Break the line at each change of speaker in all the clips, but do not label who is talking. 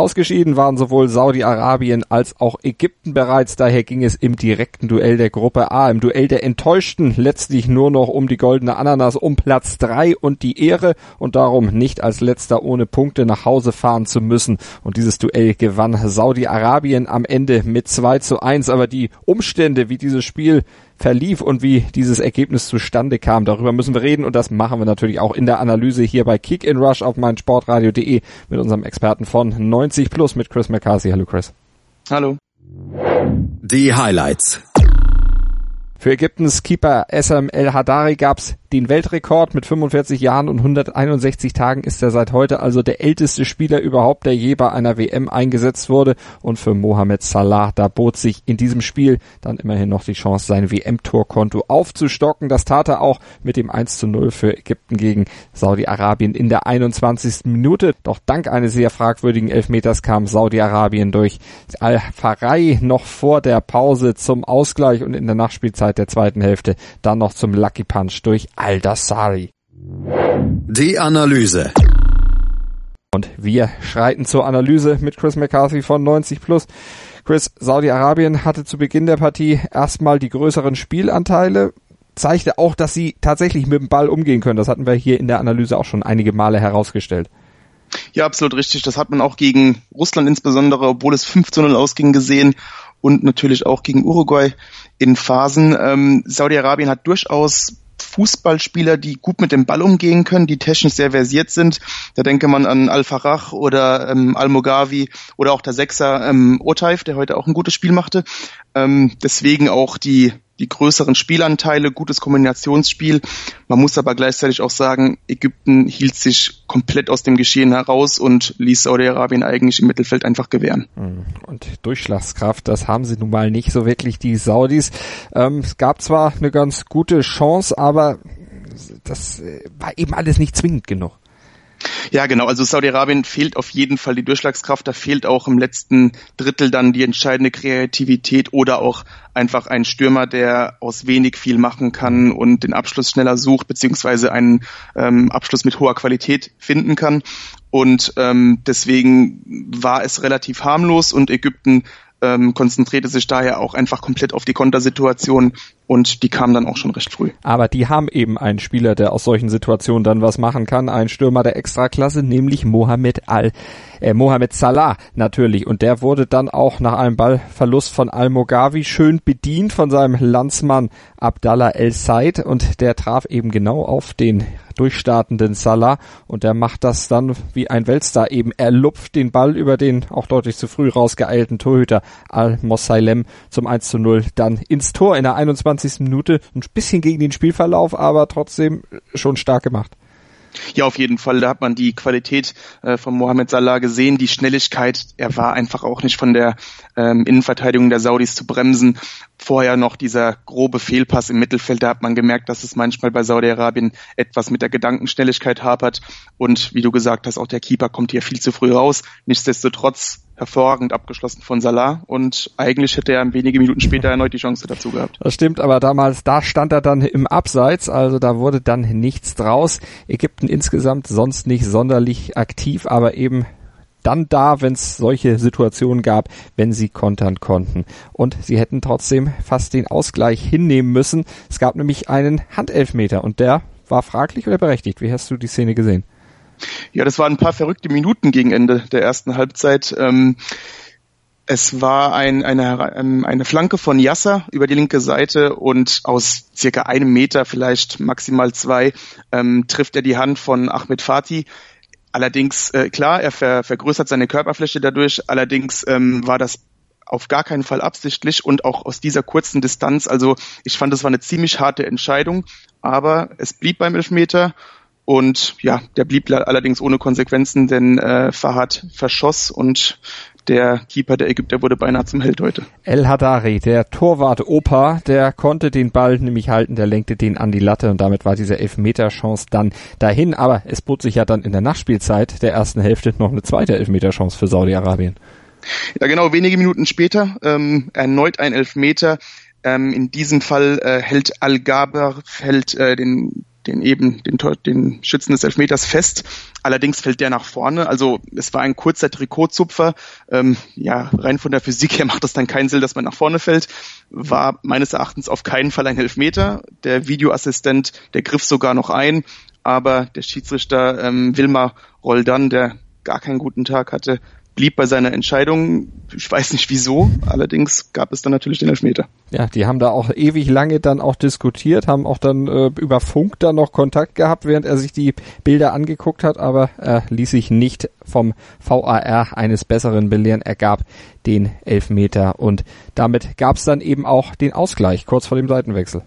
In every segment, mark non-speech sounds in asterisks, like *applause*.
Ausgeschieden waren sowohl Saudi-Arabien als auch Ägypten bereits, daher ging es im direkten Duell der Gruppe A, im Duell der Enttäuschten, letztlich nur noch um die goldene Ananas, um Platz drei und die Ehre und darum nicht als letzter ohne Punkte nach Hause fahren zu müssen. Und dieses Duell gewann Saudi-Arabien am Ende mit 2 zu 1, aber die Umstände, wie dieses Spiel verlief und wie dieses Ergebnis zustande kam. Darüber müssen wir reden und das machen wir natürlich auch in der Analyse hier bei Kick in Rush auf meinsportradio.de mit unserem Experten von 90 Plus mit Chris McCarthy. Hallo Chris.
Hallo.
Die Highlights.
Für Ägyptens Keeper Essam El Hadari gab's den Weltrekord mit 45 Jahren und 161 Tagen ist er seit heute also der älteste Spieler überhaupt, der je bei einer WM eingesetzt wurde. Und für Mohamed Salah, da bot sich in diesem Spiel dann immerhin noch die Chance, sein WM-Torkonto aufzustocken. Das tat er auch mit dem 1 zu 0 für Ägypten gegen Saudi-Arabien in der 21. Minute. Doch dank eines sehr fragwürdigen Elfmeters kam Saudi-Arabien durch Al-Farai noch vor der Pause zum Ausgleich und in der Nachspielzeit der zweiten Hälfte dann noch zum Lucky Punch durch Al-Dassari.
Die Analyse.
Und wir schreiten zur Analyse mit Chris McCarthy von 90 Plus. Chris, Saudi-Arabien hatte zu Beginn der Partie erstmal die größeren Spielanteile, zeigte auch, dass sie tatsächlich mit dem Ball umgehen können. Das hatten wir hier in der Analyse auch schon einige Male herausgestellt.
Ja, absolut richtig. Das hat man auch gegen Russland insbesondere, obwohl es 5 zu 0 ausging, gesehen und natürlich auch gegen Uruguay in Phasen. Ähm, Saudi-Arabien hat durchaus Fußballspieler, die gut mit dem Ball umgehen können, die technisch sehr versiert sind. Da denke man an Al-Farach oder ähm, Al-Mugavi oder auch der Sechser ähm, Otaif, der heute auch ein gutes Spiel machte. Ähm, deswegen auch die die größeren Spielanteile, gutes Kombinationsspiel. Man muss aber gleichzeitig auch sagen, Ägypten hielt sich komplett aus dem Geschehen heraus und ließ Saudi-Arabien eigentlich im Mittelfeld einfach gewähren.
Hm. Und Durchschlagskraft, das haben sie nun mal nicht so wirklich, die Saudis. Ähm, es gab zwar eine ganz gute Chance, aber das äh, war eben alles nicht zwingend genug.
Ja, genau. Also Saudi-Arabien fehlt auf jeden Fall die Durchschlagskraft. Da fehlt auch im letzten Drittel dann die entscheidende Kreativität oder auch einfach ein Stürmer, der aus wenig viel machen kann und den Abschluss schneller sucht, beziehungsweise einen ähm, Abschluss mit hoher Qualität finden kann. Und ähm, deswegen war es relativ harmlos und Ägypten ähm, konzentrierte sich daher auch einfach komplett auf die Kontersituation und die kam dann auch schon recht früh.
Aber die haben eben einen Spieler, der aus solchen Situationen dann was machen kann, ein Stürmer der Extraklasse, nämlich Mohamed Al äh, Mohamed Salah natürlich und der wurde dann auch nach einem Ballverlust von Al-Mogawi schön bedient von seinem Landsmann Abdallah El Said und der traf eben genau auf den durchstartenden Salah und der macht das dann wie ein Weltstar eben. Er lupft den Ball über den auch deutlich zu früh rausgeeilten Torhüter Al-Mosailem zum 1 zu 0 dann ins Tor in der 21. Minute. Ein bisschen gegen den Spielverlauf, aber trotzdem schon stark gemacht.
Ja, auf jeden Fall. Da hat man die Qualität äh, von Mohamed Salah gesehen, die Schnelligkeit. Er war einfach auch nicht von der ähm, Innenverteidigung der Saudis zu bremsen. Vorher noch dieser grobe Fehlpass im Mittelfeld. Da hat man gemerkt, dass es manchmal bei Saudi-Arabien etwas mit der Gedankenschnelligkeit hapert. Und wie du gesagt hast, auch der Keeper kommt hier viel zu früh raus. Nichtsdestotrotz hervorragend abgeschlossen von Salah und eigentlich hätte er wenige Minuten später erneut die Chance dazu gehabt.
Das stimmt, aber damals, da stand er dann im Abseits, also da wurde dann nichts draus. Ägypten insgesamt sonst nicht sonderlich aktiv, aber eben dann da, wenn es solche Situationen gab, wenn sie kontern konnten. Und sie hätten trotzdem fast den Ausgleich hinnehmen müssen. Es gab nämlich einen Handelfmeter und der war fraglich oder berechtigt. Wie hast du die Szene gesehen?
Ja, das waren ein paar verrückte Minuten gegen Ende der ersten Halbzeit. Ähm, es war ein, eine, ähm, eine Flanke von Yasser über die linke Seite und aus circa einem Meter, vielleicht maximal zwei, ähm, trifft er die Hand von Ahmed Fatih. Allerdings, äh, klar, er ver, vergrößert seine Körperfläche dadurch. Allerdings ähm, war das auf gar keinen Fall absichtlich und auch aus dieser kurzen Distanz. Also ich fand, das war eine ziemlich harte Entscheidung, aber es blieb beim Elfmeter und ja, der blieb allerdings ohne Konsequenzen, denn äh, Fahad verschoss und der Keeper der Ägypter wurde beinahe zum Held heute.
El Hadari, der Torwart Opa, der konnte den Ball nämlich halten, der lenkte den an die Latte und damit war diese Elfmeterchance dann dahin. Aber es bot sich ja dann in der Nachspielzeit der ersten Hälfte noch eine zweite Elfmeterchance für Saudi-Arabien.
Ja, genau, wenige Minuten später ähm, erneut ein Elfmeter Ähm, in diesem Fall äh, hält Al-Gaber hält äh, den den eben den, den Schützen des Elfmeters fest. Allerdings fällt der nach vorne. Also es war ein kurzer Trikotzupfer. Ähm, ja, rein von der Physik her *laughs* macht das dann keinen Sinn, dass man nach vorne fällt. War meines Erachtens auf keinen Fall ein Elfmeter. Der Videoassistent, der griff sogar noch ein, aber der Schiedsrichter ähm, Wilmar Roldan, der gar keinen guten Tag hatte, blieb bei seiner Entscheidung. Ich weiß nicht wieso, allerdings gab es dann natürlich den Elfmeter.
Ja, die haben da auch ewig lange dann auch diskutiert, haben auch dann äh, über Funk dann noch Kontakt gehabt, während er sich die Bilder angeguckt hat, aber er ließ sich nicht vom VAR eines Besseren belehren. Er gab den Elfmeter und damit gab es dann eben auch den Ausgleich kurz vor dem Seitenwechsel.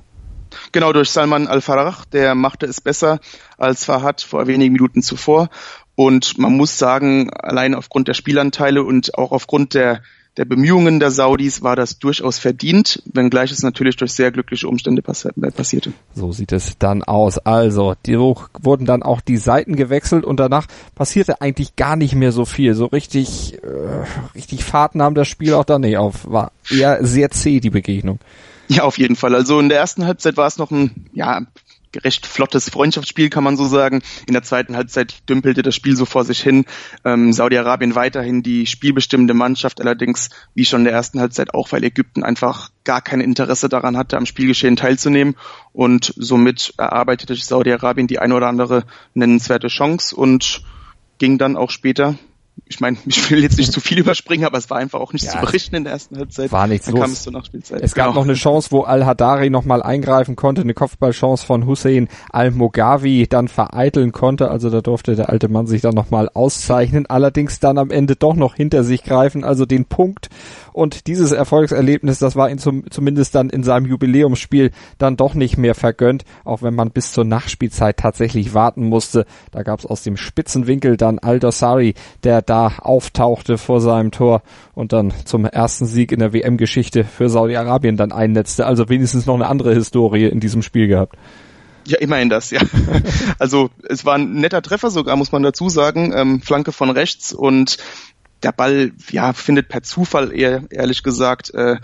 Genau, durch Salman Al-Farah, der machte es besser als Fahad vor wenigen Minuten zuvor. Und man muss sagen, allein aufgrund der Spielanteile und auch aufgrund der, der Bemühungen der Saudis war das durchaus verdient, wenngleich es natürlich durch sehr glückliche Umstände äh, passierte.
So sieht es dann aus. Also, die wurden dann auch die Seiten gewechselt und danach passierte eigentlich gar nicht mehr so viel. So richtig, äh, richtig Fahrt nahm das Spiel auch dann nicht auf. War eher sehr zäh, die Begegnung.
Ja, auf jeden Fall. Also in der ersten Halbzeit war es noch ein, ja, recht flottes Freundschaftsspiel, kann man so sagen. In der zweiten Halbzeit dümpelte das Spiel so vor sich hin. Ähm, Saudi-Arabien weiterhin die spielbestimmende Mannschaft, allerdings wie schon in der ersten Halbzeit auch, weil Ägypten einfach gar kein Interesse daran hatte, am Spielgeschehen teilzunehmen. Und somit erarbeitete Saudi-Arabien die eine oder andere nennenswerte Chance und ging dann auch später ich meine, *laughs* ich will jetzt nicht zu viel überspringen, aber es war einfach auch nicht ja, zu berichten in der ersten Halbzeit.
War nichts
Dann
los. es gab genau. noch eine Chance, wo Al-Hadari nochmal eingreifen konnte, eine Kopfballchance von Hussein Al-Mogawi dann vereiteln konnte. Also da durfte der alte Mann sich dann nochmal auszeichnen. Allerdings dann am Ende doch noch hinter sich greifen, also den Punkt und dieses Erfolgserlebnis, das war ihm zum, zumindest dann in seinem Jubiläumsspiel dann doch nicht mehr vergönnt, auch wenn man bis zur Nachspielzeit tatsächlich warten musste. Da gab es aus dem Spitzenwinkel dann Al-Dossari, der da auftauchte vor seinem Tor und dann zum ersten Sieg in der WM-Geschichte für Saudi-Arabien dann einnetzte. Also wenigstens noch eine andere Historie in diesem Spiel gehabt.
Ja, immerhin das, ja. *laughs* Also es war ein netter Treffer sogar, muss man dazu sagen. Ähm, Flanke von rechts und der Ball ja findet per Zufall eher ehrlich gesagt äh,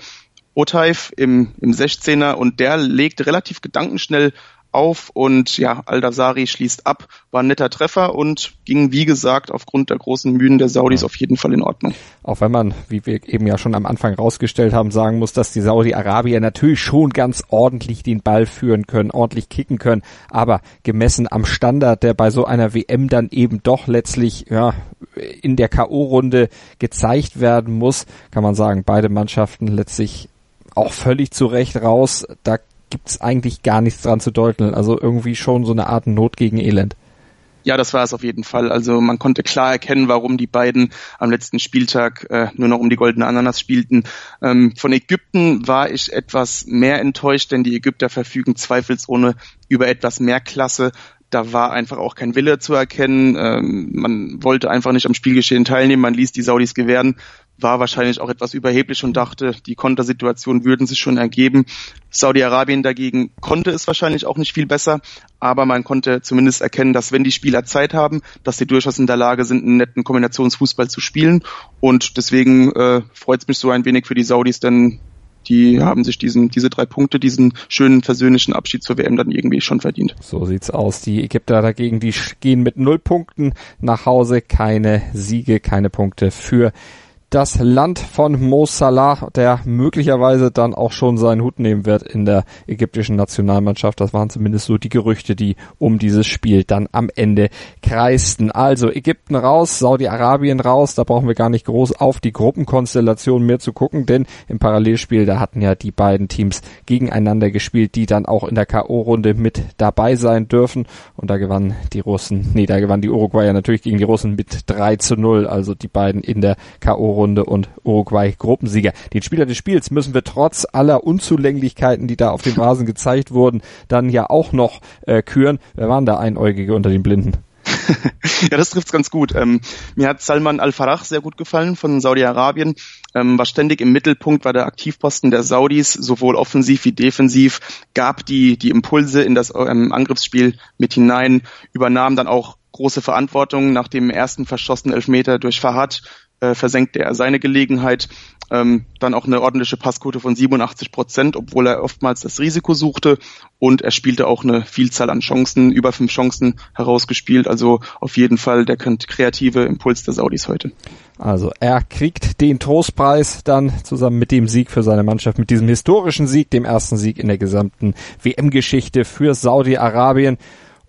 Otaif im, im 16er und der legt relativ gedankenschnell auf und ja, Al-Dazari schließt ab, war ein netter Treffer und ging, wie gesagt, aufgrund der großen Mühen der Saudis auf jeden Fall in Ordnung.
Auch wenn man, wie wir eben ja schon am Anfang rausgestellt haben, sagen muss, dass die Saudi-Arabier natürlich schon ganz ordentlich den Ball führen können, ordentlich kicken können, aber gemessen am Standard, der bei so einer WM dann eben doch letztlich ja, in der K.O.-Runde gezeigt werden muss, kann man sagen, beide Mannschaften letztlich auch völlig zu Recht raus. Da gibt's eigentlich gar nichts dran zu deuteln. Also irgendwie schon so eine Art Not gegen Elend.
Ja, das war es auf jeden Fall. Also man konnte klar erkennen, warum die beiden am letzten Spieltag äh, nur noch um die goldene Ananas spielten. Ähm, von Ägypten war ich etwas mehr enttäuscht, denn die Ägypter verfügen zweifelsohne über etwas mehr Klasse. Da war einfach auch kein Wille zu erkennen. Ähm, man wollte einfach nicht am Spielgeschehen teilnehmen. Man ließ die Saudis gewähren war wahrscheinlich auch etwas überheblich und dachte, die Kontersituation würden sich schon ergeben. Saudi-Arabien dagegen konnte es wahrscheinlich auch nicht viel besser, aber man konnte zumindest erkennen, dass wenn die Spieler Zeit haben, dass sie durchaus in der Lage sind, einen netten Kombinationsfußball zu spielen. Und deswegen äh, freut es mich so ein wenig für die Saudis, denn die haben sich diesen, diese drei Punkte, diesen schönen versöhnlichen Abschied zur WM dann irgendwie schon verdient.
So sieht's aus. Die Ägypter dagegen, die gehen mit null Punkten nach Hause, keine Siege, keine Punkte für das Land von Mo Salah, der möglicherweise dann auch schon seinen Hut nehmen wird in der ägyptischen Nationalmannschaft. Das waren zumindest so die Gerüchte, die um dieses Spiel dann am Ende kreisten. Also Ägypten raus, Saudi-Arabien raus, da brauchen wir gar nicht groß auf die Gruppenkonstellation mehr zu gucken, denn im Parallelspiel, da hatten ja die beiden Teams gegeneinander gespielt, die dann auch in der K.O.-Runde mit dabei sein dürfen. Und da gewannen die Russen, nee, da gewannen die Uruguayer natürlich gegen die Russen mit 3 zu 0, also die beiden in der K.O. Vorrunde und Uruguay Gruppensieger. Den Spieler des Spiels müssen wir trotz aller Unzulänglichkeiten, die da auf dem Rasen gezeigt wurden, dann ja auch noch äh, küren. Wer waren da Einäugige unter den Blinden? *laughs*
ja, das trifft's ganz gut. Ähm, mir hat Salman Al-Farah sehr gut gefallen von Saudi-Arabien. Ähm, war ständig im Mittelpunkt, war der Aktivposten der Saudis, sowohl offensiv wie defensiv, gab die, die Impulse in das ähm, Angriffsspiel mit hinein, übernahm dann auch große Verantwortung nach dem ersten verschossenen Elfmeter durch Fahad, äh, versenkte er seine Gelegenheit. ähm, dann auch eine ordentliche Passquote von 87 Prozent, obwohl er oftmals das Risiko suchte und er spielte auch eine Vielzahl an Chancen, über fünf Chancen herausgespielt. Also auf jeden Fall der kreative Impuls der Saudis heute.
Also er kriegt den Trostpreis dann zusammen mit dem Sieg für seine Mannschaft, mit diesem historischen Sieg, dem ersten Sieg in der gesamten WM-Geschichte für Saudi-Arabien.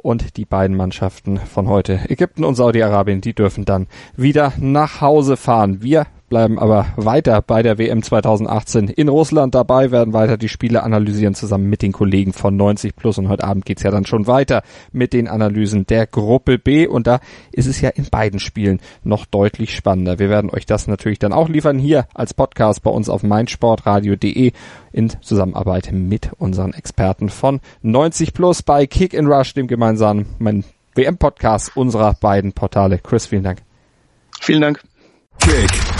Und die beiden Mannschaften von heute, Ägypten und Saudi-Arabien, die dürfen dann wieder nach Hause fahren. Wir bleiben aber weiter bei der WM 2018 in Russland dabei, werden weiter die Spiele analysieren zusammen mit den Kollegen von 90 Plus und heute Abend geht's ja dann schon weiter mit den Analysen der Gruppe B und da ist es ja in beiden Spielen noch deutlich spannender. Wir werden euch das natürlich dann auch liefern hier als Podcast bei uns auf meinsportradio.de in Zusammenarbeit mit unseren Experten von 90 Plus bei Kick in Rush, dem gemeinsamen WM-Podcast unserer beiden Portale. Chris, vielen Dank.
Vielen Dank.
Kick